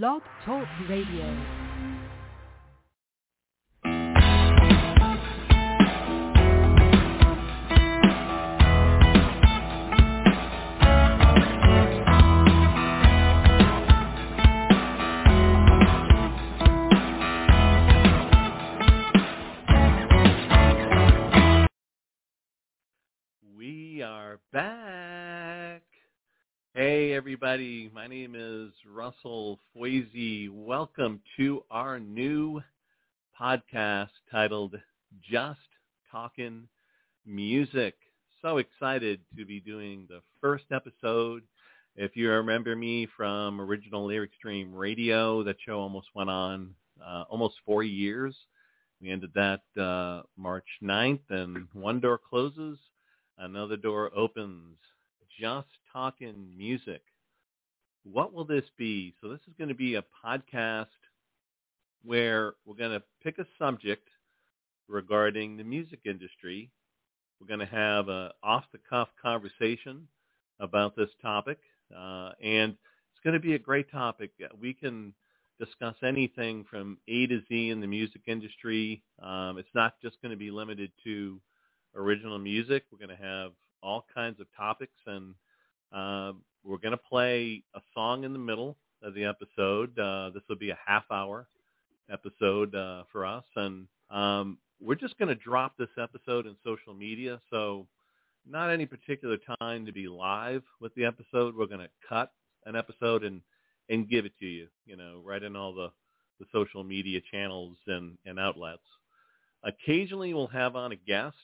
Blog Talk Radio. We are back. Hey everybody, my name is Russell Foisy. Welcome to our new podcast titled Just Talking Music. So excited to be doing the first episode. If you remember me from original Lyric Stream Radio, that show almost went on uh, almost four years. We ended that uh, March 9th and one door closes another door opens. Just talking music. What will this be? So this is going to be a podcast where we're going to pick a subject regarding the music industry. We're going to have an off-the-cuff conversation about this topic, uh, and it's going to be a great topic. We can discuss anything from A to Z in the music industry. Um, it's not just going to be limited to original music. We're going to have all kinds of topics, and uh, we're going to play a song in the middle of the episode. Uh, this will be a half-hour episode uh, for us, and um, we're just going to drop this episode in social media. So, not any particular time to be live with the episode. We're going to cut an episode and and give it to you. You know, right in all the the social media channels and and outlets. Occasionally, we'll have on a guest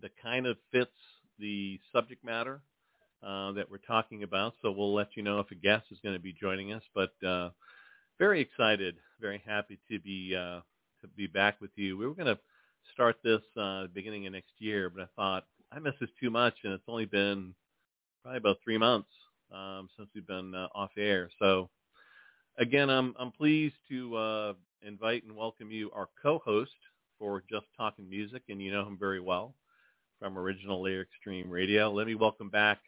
that kind of fits the subject matter uh, that we're talking about. So we'll let you know if a guest is going to be joining us. But uh, very excited, very happy to be uh, to be back with you. We were going to start this uh, beginning of next year, but I thought I miss this too much, and it's only been probably about three months um, since we've been uh, off air. So again, I'm I'm pleased to uh, invite and welcome you, our co-host for Just Talking Music, and you know him very well from Original Lyric Stream Radio. Let me welcome back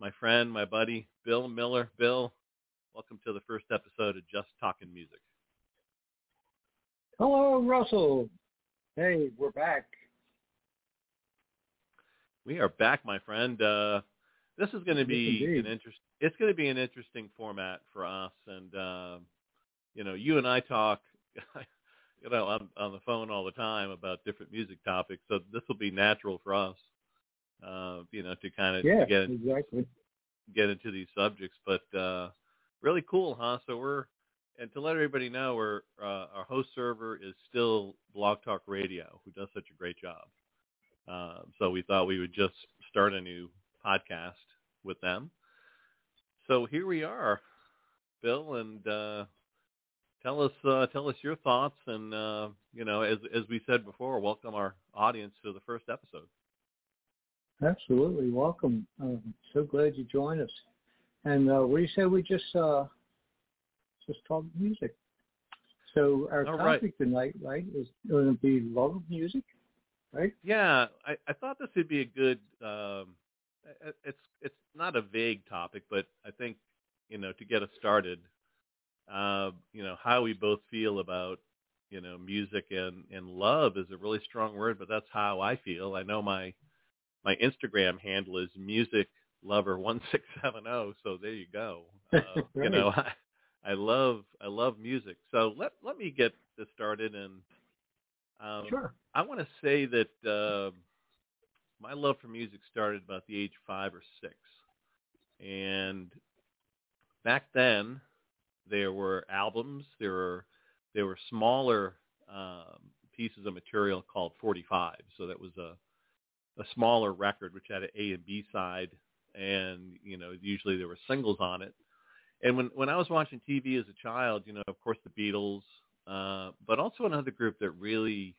my friend, my buddy, Bill Miller. Bill, welcome to the first episode of Just Talking Music. Hello, Russell. Hey, we're back. We are back, my friend. Uh, this is going to be Yes, an interest. It's going to be an interesting format for us, and uh, you know, you and I talk, you know, I'm on the phone all the time about different music topics. So this will be natural for us, uh, you know, to kind of Yeah, get exactly. get into these subjects. But uh, really cool, huh? So we're and to let everybody know, we're uh, our host server is still Blog Talk Radio, who does such a great job. Uh, so we thought we would just start a new podcast with them. So here we are, Bill, and uh, tell us uh, tell us your thoughts, and uh, you know, as as we said before, welcome our audience to the first episode. Absolutely. Welcome. Um, so glad you joined us. And uh, what do you say we just uh, just talk music? So our All right. topic tonight, right, is going to be love of music, right? Yeah, I, I thought this would be a good. Um, it- it's it's not a vague topic, but I think you know to get us started, uh, you know how we both feel about you know music and and love is a really strong word, but that's how I feel. I know my my Instagram handle is music lover one six seven zero, so there you go. Uh, You know, I, I love I love music. So let let me get this started and. Um, Sure. I want to say that uh, my love for music started about the age five or six, and back then there were albums. There were there were smaller um, pieces of material called 45. So that was a a smaller record which had an A and B side, and you know usually there were singles on it. And when when I was watching TV as a child, you know, of course the Beatles, uh, but also another group that really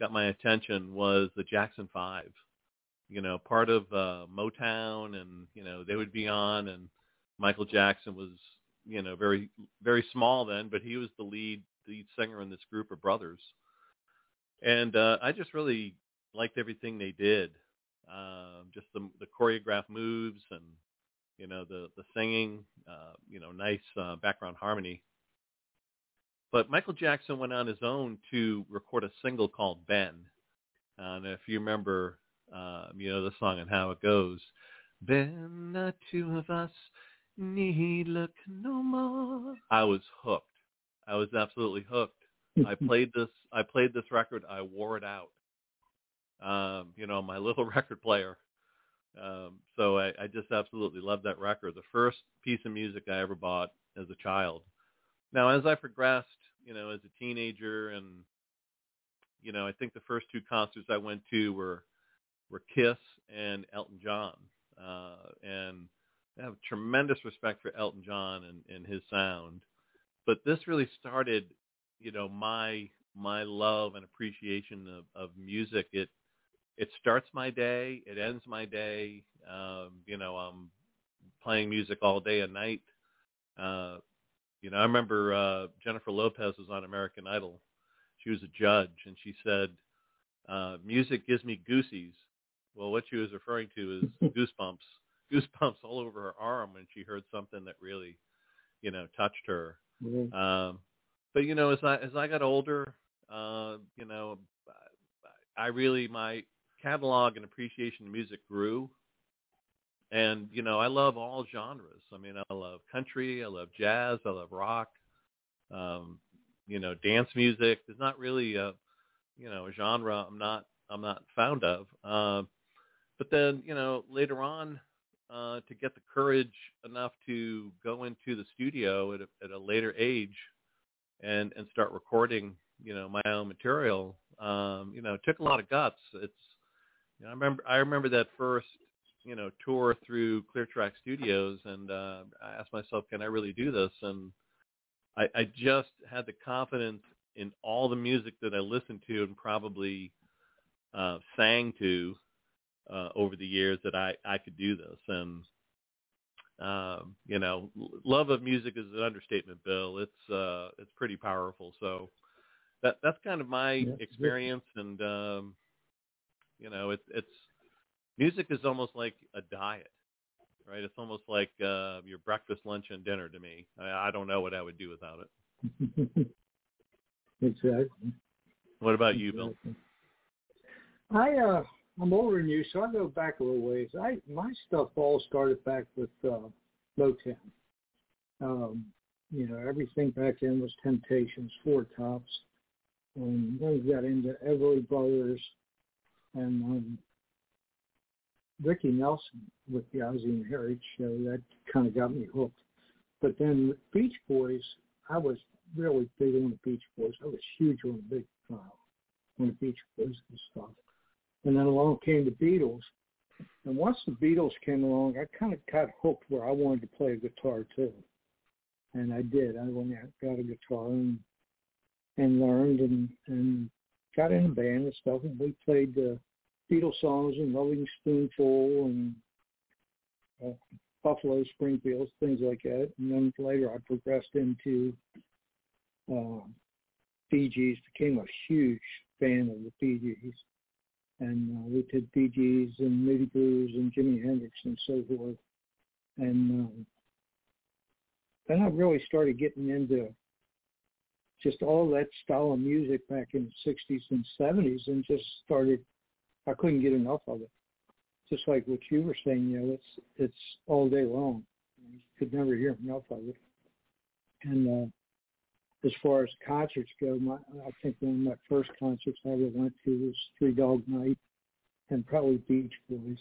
got my attention was the Jackson Five. You know, part of uh, Motown, and you know they would be on, and Michael Jackson was you know very very small then, but he was the lead lead singer in this group of brothers, and uh, I just really liked everything they did. Um, just the the choreographed moves and You know, the the singing, uh, you know, nice uh, background harmony. But Michael Jackson went on his own to record a single called Ben. And if you remember, uh, you know, the song and how it goes, Ben, the two of us need look no more. I was hooked. I was absolutely hooked. I played this. I played this record. I wore it out. Um, you know, my little record player. Um, so I, I just absolutely loved that record. The first piece of music I ever bought as a child. Now, as I progressed, you know, as a teenager, and you know, I think the first two concerts I went to were were Kiss and Elton John, uh, and I have tremendous respect for Elton John and, and his sound. But this really started, you know, my my love and appreciation of, of music. It it starts my day, it ends my day. Um, you know, I'm playing music all day and night. Uh, you know, I remember uh, Jennifer Lopez was on American Idol. She was a judge, and she said, uh, "Music gives me goosies." Well, what she was referring to is goosebumps goosebumps all over her arm when she heard something that really, you know, touched her. Mm-hmm. Um, but you know, as I as I got older, uh, you know, I really my catalog and appreciation of music grew. And you know, I love all genres. I mean, I love country, I love jazz, I love rock. Um, you know, dance music. There's not really a, you know, a genre I'm not I'm not fond of. Uh, but then, you know, later on, uh, to get the courage enough to go into the studio at a, at a later age and and start recording you know my own material. Um you know it took a lot of guts. It's you know, i remember i remember that first you know tour through clear track studios and uh i asked myself can i really do this? And i i just had the confidence in all the music that i listened to and probably uh sang to uh, over the years that I, I could do this. And, um, you know, love of music is an understatement, Bill. It's, uh, it's pretty powerful. So that, that's kind of my yeah. experience. And, um, you know, it's, it's, music is almost like a diet, right? It's almost like, uh, your breakfast, lunch, and dinner to me. I, I don't know what I would do without it. exactly. What about you, Bill? I, uh, I'm older than you, so I go back a little ways. I my stuff all started back with uh, Motown. Um, you know, everything back then was Temptations, Four Tops, and then we got into Everly Brothers and um, Ricky Nelson with the Ozzie and Harriet show. That kind of got me hooked. But then Beach Boys, I was really big on the Beach Boys. I was huge on the Big uh, on the Beach Boys and stuff. And then along came the Beatles. And once the Beatles came along, I kind of got hooked where I wanted to play a guitar too. And I did. I went out, and got a guitar and and learned and and got in a band and stuff. And we played the Beatles songs and Lovin' Spoonful and uh, Buffalo Springfield, things like that. And then later I progressed into uh, Gees, became a huge fan of the Gees and uh, we did Bee Gees and Moody Blues and Jimi Hendrix and so forth. And um, then I really started getting into just all that style of music back in the 60s and 70s and just started, I couldn't get enough of it. Just like what you were saying, you know, it's, it's all day long. You could never hear enough of it. And uh, as far as concerts go, my, I think one of my first concerts I ever went to was Three Dog Night and probably Beach Boys.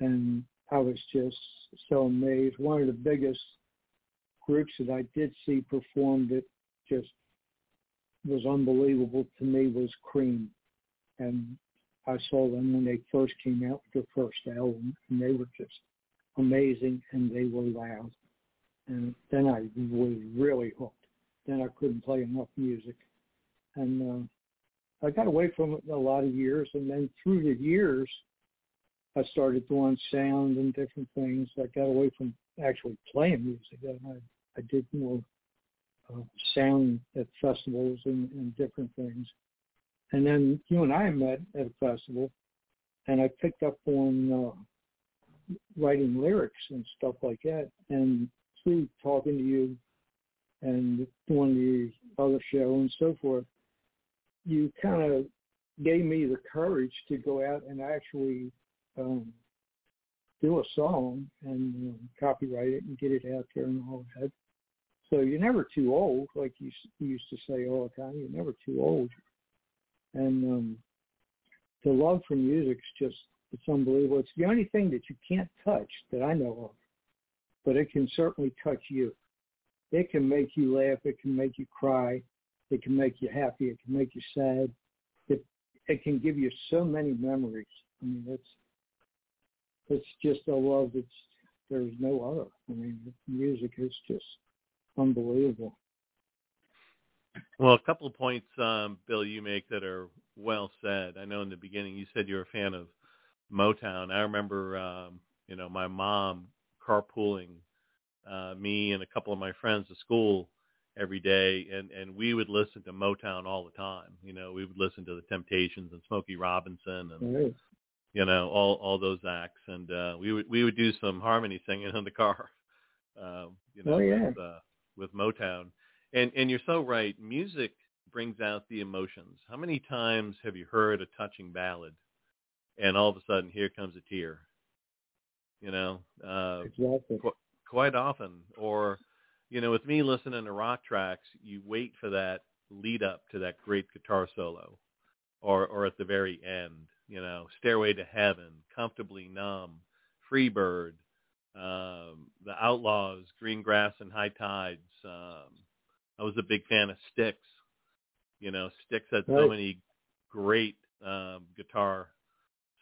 And I was just so amazed. One of the biggest groups that I did see perform that just was unbelievable to me was Cream. And I saw them when they first came out with their first album, and they were just amazing, and they were loud. And then I was really hooked then I couldn't play enough music. And uh, I got away from it a lot of years. And then through the years, I started doing sound and different things. I got away from actually playing music. I, I did more uh, sound at festivals and, and different things. And then you and I met at a festival, and I picked up on uh, writing lyrics and stuff like that. And through talking to you and doing the other show and so forth, you kind of gave me the courage to go out and actually um, do a song and um, copyright it and get it out there and all that. So you're never too old, like you, you used to say all the time. You're never too old. And um, the love for music is just it's unbelievable. It's the only thing that you can't touch that I know of, but it can certainly touch you. It can make you laugh. It can make you cry. It can make you happy. It can make you sad. It it can give you so many memories. I mean, it's it's just a love that's there's no other. I mean, music is just unbelievable. Well, a couple of points, um, Bill, you make that are well said. I know in the beginning you said you're a fan of Motown. I remember, um, you know, my mom carpooling uh, me and a couple of my friends to school every day, and and we would listen to Motown all the time. You know, we would listen to the Temptations and Smokey Robinson and you know all all those acts, and uh, we would we would do some harmony singing in the car. Um, you know, Oh, yeah. with, uh, with Motown, and and you're so right. Music brings out the emotions. How many times have you heard a touching ballad, and all of a sudden here comes a tear? You know, uh, Exactly. qu- quite often. Or, you know, with me listening to rock tracks, you wait for that lead up to that great guitar solo, or or at the very end. You know, Stairway to Heaven, Comfortably Numb, Freebird, um, The Outlaws, Green Grass and High Tides. Um, I was a big fan of Styx. You know, Styx had so many great um, guitar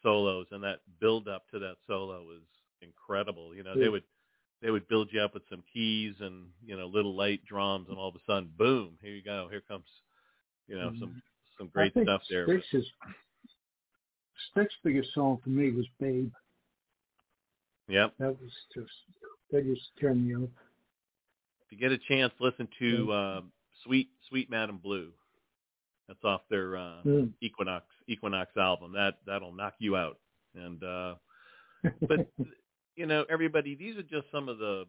solos, and that build up to that solo was incredible. You know, they would they would build you up with some keys and you know little light drums, and all of a sudden, boom! Here you go. Here comes you know some some great Mm-hmm. I think stuff there. Styx is Styx's biggest song for me was Babe. Yep. That was just that just turned me up. If you get a chance, listen to um, "Sweet Suite Madame Blue." That's off their uh, Mm. Equinox Equinox album. That that'll knock you out. And uh, but you know, everybody, these are just some of the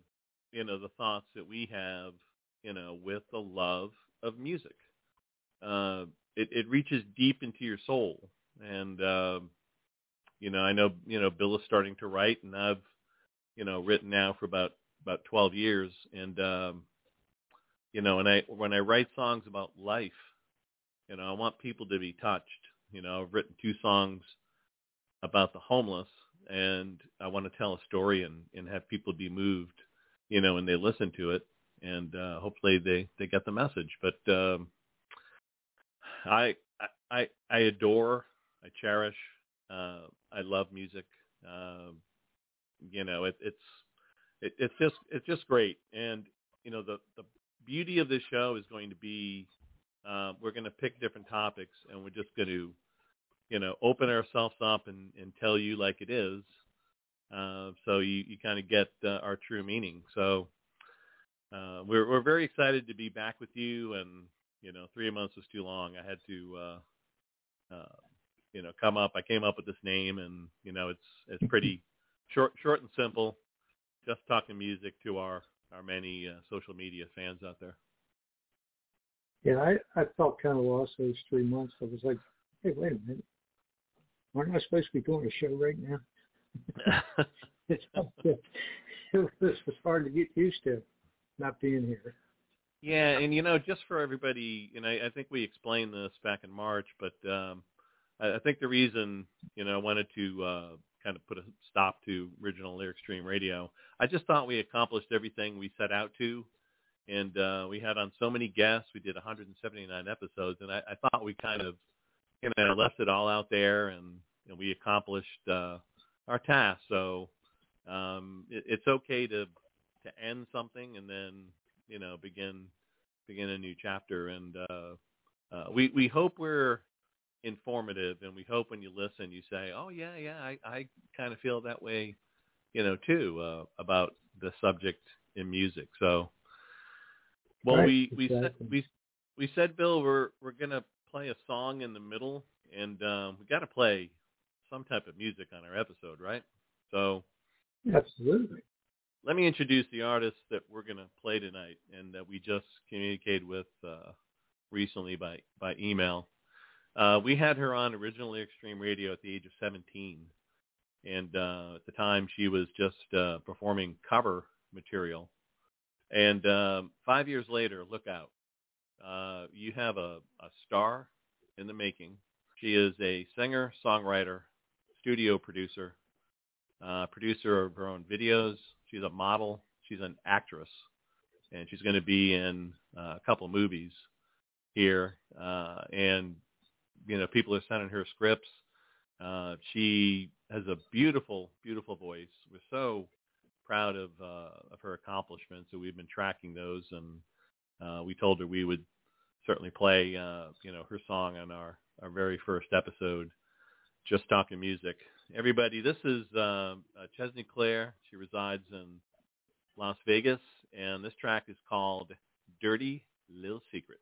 you know the thoughts that we have you know with the love of music. Uh, it, it reaches deep into your soul, and uh, you know, I know you know Bill is starting to write, and I've you know written now for about about 12 years, and um, you know, and I when I write songs about life, you know, I want people to be touched. You know, I've written two songs about the homeless, and I want to tell a story and and have people be moved, you know, when they listen to it, and uh, hopefully they they get the message. But um, I I I adore, I cherish, uh, I love music. Um, you know, it, it's it, it's just it's just great, and you know the the beauty of this show is going to be uh, we're going to pick different topics, and we're just going to you know open ourselves up and, and tell you like it is, uh, so you you kind of get uh, our true meaning. So uh, we're we're very excited to be back with you, and you know three months was too long. I had to. Uh, uh, you know, come up. I came up with this name, and you know, it's it's pretty short, short and simple. Just talking music to our our many uh, social media fans out there. Yeah, I, I felt kind of lost those three months. I was like, hey, wait a minute. Aren't I supposed to be doing a show right now? It was hard to get used to not being here. yeah, and you know, just for everybody, you know, I think we explained this back in March, but um, I, I think the reason, you know, I wanted to uh, kind of put a stop to original Lyric Stream Radio, I just thought we accomplished everything we set out to. And uh, we had on so many guests. We did 179 episodes, and I, I thought we kind of, you know, left it all out there, and, and we accomplished uh, our task. So um, it, it's okay to to end something and then you know begin begin a new chapter. And uh, uh, we we hope we're informative, and we hope when you listen, you say, "Oh yeah, yeah, I, I kind of feel that way," you know, too uh, about the subject in music. So, well, Right, we we said we we said, Bill, we're we're gonna play a song in the middle, and um, we got to play some type of music on our episode, right? So, Absolutely. Let me introduce the artist that we're going to play tonight and that we just communicated with uh, recently by, by email. Uh, we had her on Original Lyric Stream Radio at the age of 17. And uh, at the time, she was just uh, performing cover material. And um, five years later, look out. Uh, you have a, a star in the making. She is a singer, songwriter, studio producer, uh, producer of her own videos. She's a model. She's an actress, and she's going to be in uh, a couple movies here. Uh, and you know, people are sending her scripts. Uh, she has a beautiful, beautiful voice. We're so proud of uh, of her accomplishments, so we've been tracking those, and uh, we told her we would certainly play, uh, you know, her song on our our very first episode, just talking music. Everybody, this is uh, Chesney Claire. She resides in Las Vegas, and this track is called "Dirty Little Secret."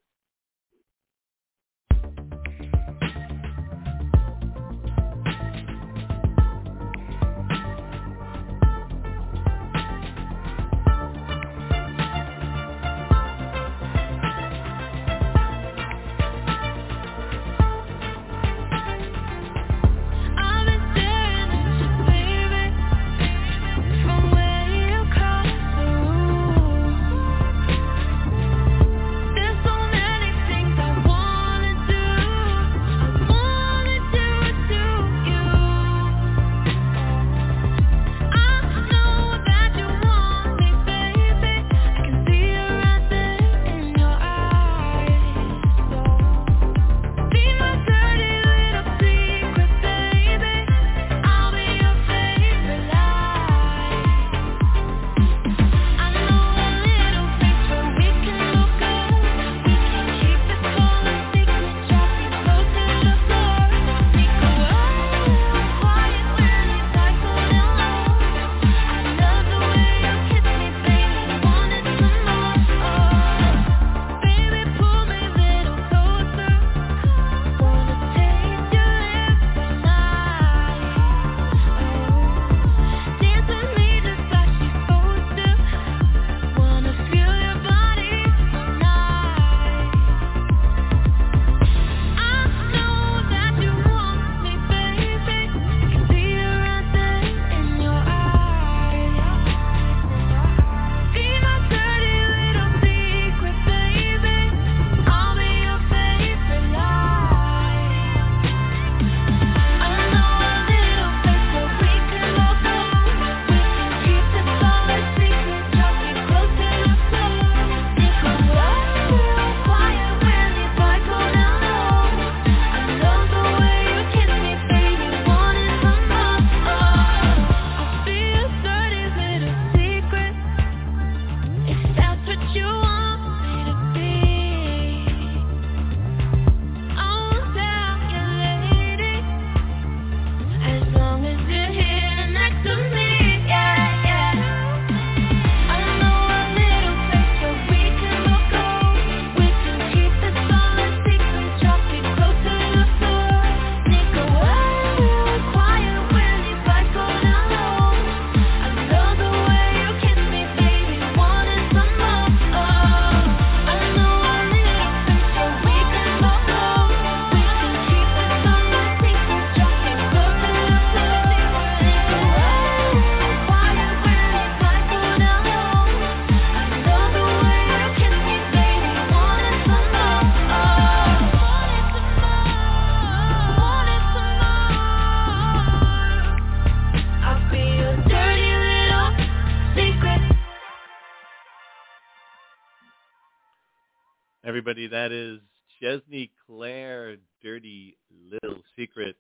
Everybody. That is Chesney Claire, Dirty Little Secret.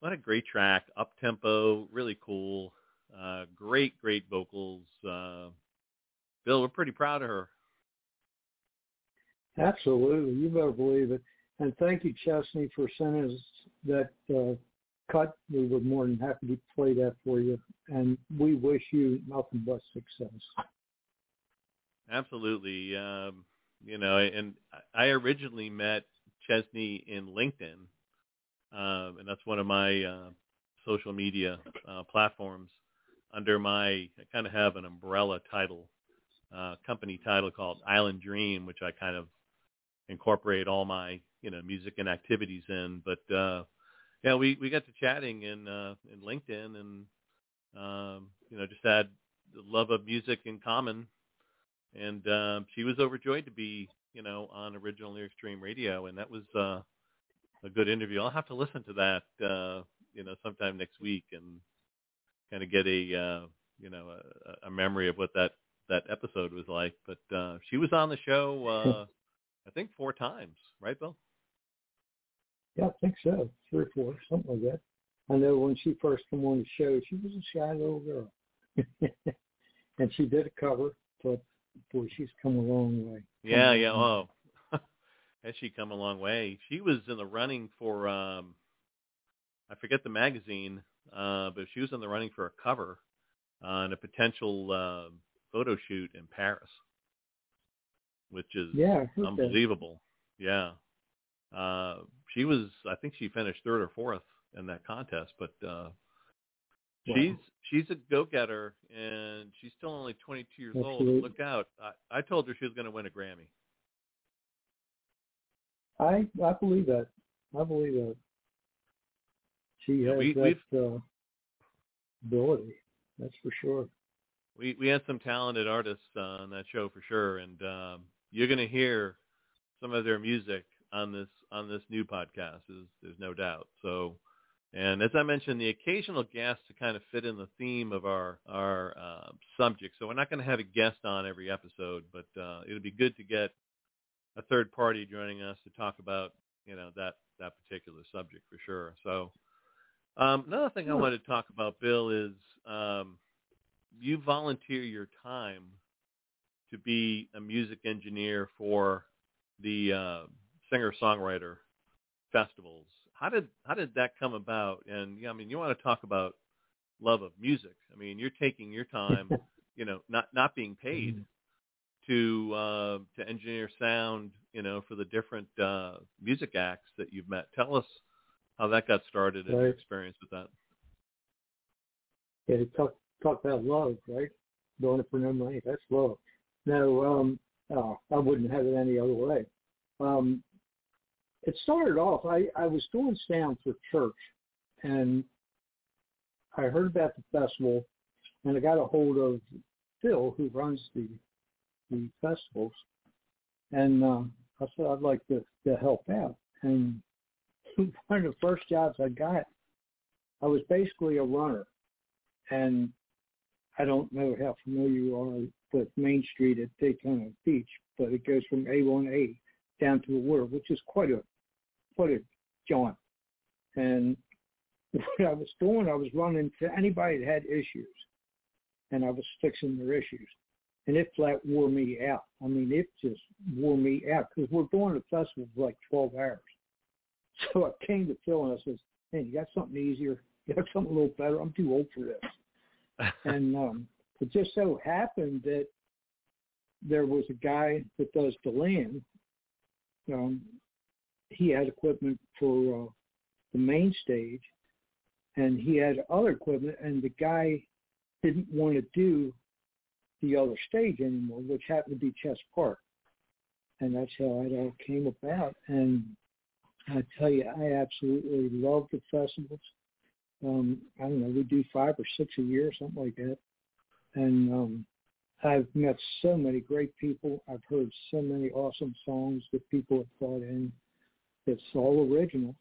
What a great track. Up tempo, really cool. Uh, great, great vocals. Uh, Bill, we're pretty proud of her. Absolutely. You better believe it. And thank you, Chesney, for sending us that uh, cut. We were more than happy to play that for you. And we wish you nothing but success. Absolutely. Um, you know, and I originally met Chesney in LinkedIn, um, and that's one of my uh, social media uh, platforms. under my I kind of have an umbrella title, uh, company title called Island Dream, which I kind of incorporate all my you know music and activities in. But uh, yeah, we we got to chatting in uh, in LinkedIn, and um, you know just had the love of music in common. And uh, she was overjoyed to be you know on Original Lyric Stream Radio, and that was uh, a good interview. I'll have to listen to that uh, you know sometime next week and kind of get a uh, you know a, a memory of what that that episode was like. But uh, she was on the show, uh, I think four times, right, Bill? Yeah, I think so. Three or four, something like that. I know when she first came on the show, she was a shy little girl, and she did a cover, but boy, she's come a long way. Yeah, yeah. Oh, has she come a long way? She was in the running for um I forget the magazine, uh, but she was in the running for a cover on a potential uh, photo shoot in Paris, which is yeah, unbelievable. That. Yeah. Uh, she was, I think she finished third or fourth in that contest, but uh, wow. she's she's a go-getter, and she's still only 22 years Absolutely. old. Look out! I, I told her she was going to win a Grammy. I I believe that. I believe that. She has we, that uh, ability. That's for sure. We we had some talented artists uh, on that show for sure, and um, you're going to hear some of their music on this on this new podcast. Is there's no doubt. So, and as I mentioned, the occasional guest to kind of fit in the theme of our our uh, subject. So we're not going to have a guest on every episode, but uh, it'll be good to get a third party joining us to talk about you know that that particular subject for sure. So um, another thing I wanted to talk about, Bill, is um, you volunteer your time to be a music engineer for the uh, singer-songwriter festivals. How did how did that come about? And yeah, I mean, you want to talk about love of music. I mean, you're taking your time, you know, not not being paid mm-hmm. to uh, to engineer sound, you know, for the different uh, music acts that you've met. Tell us how that got started and right. your experience with that. Yeah, talk talk about love, right? Doing it for no money, that's love. No, um, oh, I wouldn't have it any other way. Um, it started off. I I was doing sound for church, and I heard about the festival, and I got a hold of Phil, who runs the the festivals, and uh, I said I'd like to to help out, and one of the first jobs I got, I was basically a runner. And I don't know how familiar you are with Main Street at Daytona Beach, but it goes from A1A down to the water, which is quite a a jaunt. And what I was doing, I was running to anybody that had issues, and I was fixing their issues. And it flat wore me out. I mean, it just wore me out because we're doing the festival for like 12 hours. So I came to Phil and I says, "Hey, you got something easier? You got something a little better? I'm too old for this." and um, it just so happened that there was a guy that does DeLand. Um, he had equipment for uh, the main stage, and he had other equipment, and the guy didn't want to do the other stage anymore, which happened to be Chess Park. And that's how it all came about. And I tell you, I absolutely love the festivals. Um, I don't know, we do five or six a year, something like that. And um, I've met so many great people. I've heard so many awesome songs that people have brought in. It's all original,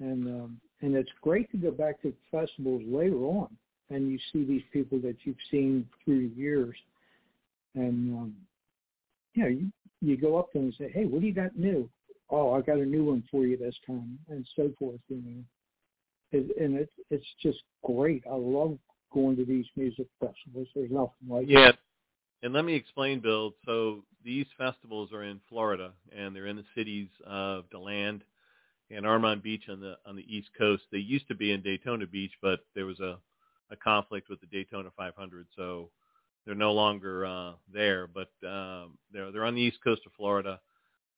and um, and it's great to go back to festivals later on, and you see these people that you've seen through the years, and um, you know you you go up to them and say, hey, what do you got new? oh, I got a new one for you this time, and so forth. You know, it, and it's it's just great. I love going to these music festivals. There's nothing like yeah. It. And let me explain, Bill. So these festivals are in Florida, and they're in the cities of DeLand and Ormond Beach on the on the East Coast. They used to be in Daytona Beach, but there was a a conflict with the Daytona 500, so they're no longer uh, there. But um, they're they're on the East Coast of Florida.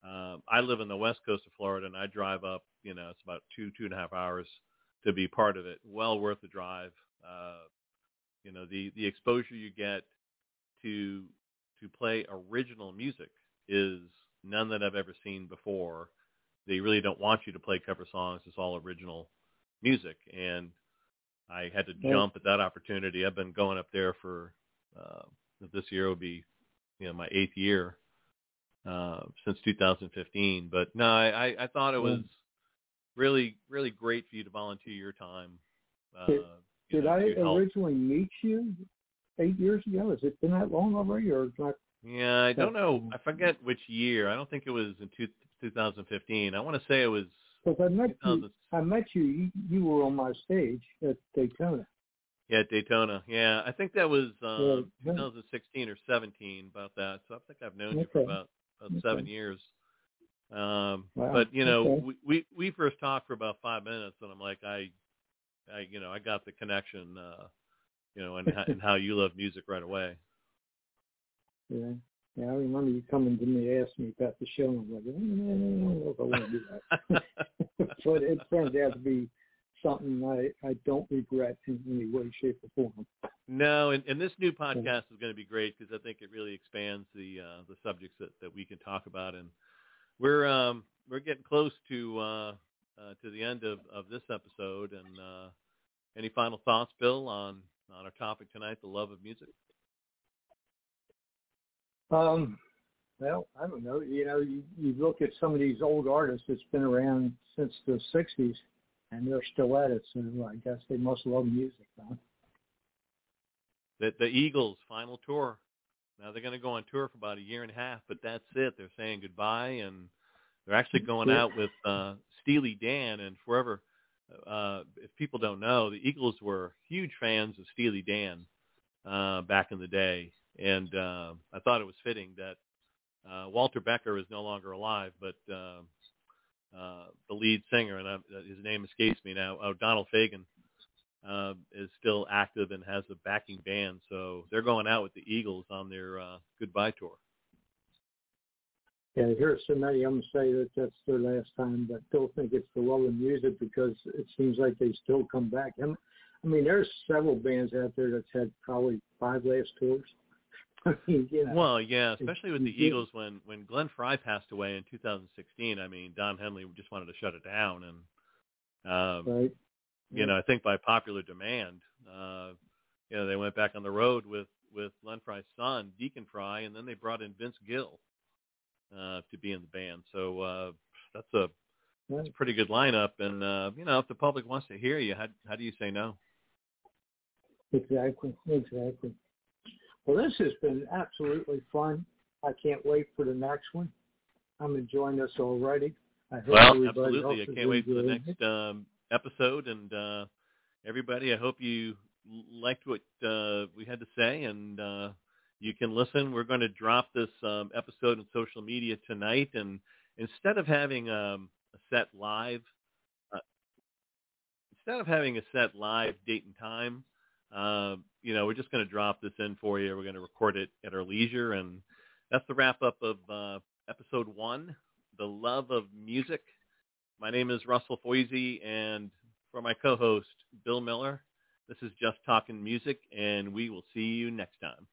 Um, I live in the west coast of Florida, and I drive up. You know, it's about two two and a half hours to be part of it. Well worth the drive. Uh, you know, the the exposure you get to to play original music is none that I've ever seen before. They really don't want you to play cover songs. It's all original music, and I had to Yeah. jump at that opportunity. I've been going up there for uh, this year will be, you know, my eighth year uh, since 2015. But no, I, I, thought it was really, really great for you to volunteer your time. Uh, Did- you Did I to help. originally meet you eight years ago? Has it been that long already, or not? Yeah, I don't know. I forget which year. I don't think it was in two, 2015. I want to say it was Because I met you. I met you, you. You were on my stage at Daytona. Yeah, Daytona. Yeah, I think that was um, Yeah. 2016 or 17 about that. So I think I've known you for about, about Okay. seven years. Um, Wow. But you know, Okay. we, we we first talked for about five minutes, and I'm like, I, I you know, I got the connection, uh, you know, and, and how you love music right away. Yeah. Yeah, I remember you coming to me asking me about the show, and I'm like, "Eh, I don't know if I want to do that. but it turned out to be something I, I don't regret in any way, shape, or form. No, and, and this new podcast is going to be great because I think it really expands the uh, the subjects that, that we can talk about, and we're um, we're getting close to uh, uh, to the end of, of this episode. And uh, any final thoughts, Bill, on on our topic tonight, the love of music? Um, well, I don't know. You know, you, you look at some of these old artists that's been around since the '60s, and they're still at it. So I guess they must love music, huh? The the Eagles final tour. Now they're going to go on tour for about a year and a half, but that's it. They're saying goodbye, and they're actually going out with uh, Steely Dan and forever. Uh, if people don't know, the Eagles were huge fans of Steely Dan uh, back in the day, and uh, I thought it was fitting that uh, Walter Becker is no longer alive, but uh, uh, the lead singer, and I, his name escapes me now, oh, Donald Fagen, uh, is still active and has a backing band. So they're going out with the Eagles on their uh, goodbye tour. Yeah, I hear so many of them say that that's their last time, but still think it's the love of music because it seems like they still come back. And, I mean, there's several bands out there that's had probably five last tours. I mean, you know, Well, yeah, especially with the Eagles when when Glenn Frey passed away in 2016. I mean, Don Henley just wanted to shut it down, and um, right? you know, I think by popular demand, uh, you know, they went back on the road with with Glenn Frey's son, Deacon Frey, and then they brought in Vince Gill uh, to be in the band. So uh, that's a that's a pretty good lineup. And uh, you know, if the public wants to hear you, how how do you say no? Exactly, exactly. Well, this has been absolutely fun. I can't wait for the next one. I'm enjoying this already. I hope Well, absolutely. I can't wait for the next um, episode. And uh, everybody, I hope you liked what uh, we had to say, and uh, you can listen. We're going to drop this um, episode on social media tonight, and instead of having um, a set live, uh, instead of having a set live date and time, uh, you know, we're just going to drop this in for you. We're going to record it at our leisure, and that's the wrap up of uh, episode one, the love of music. My name is Russell Foisy, and for my co-host Bill Miller, this is Just Talking Music, and we will see you next time.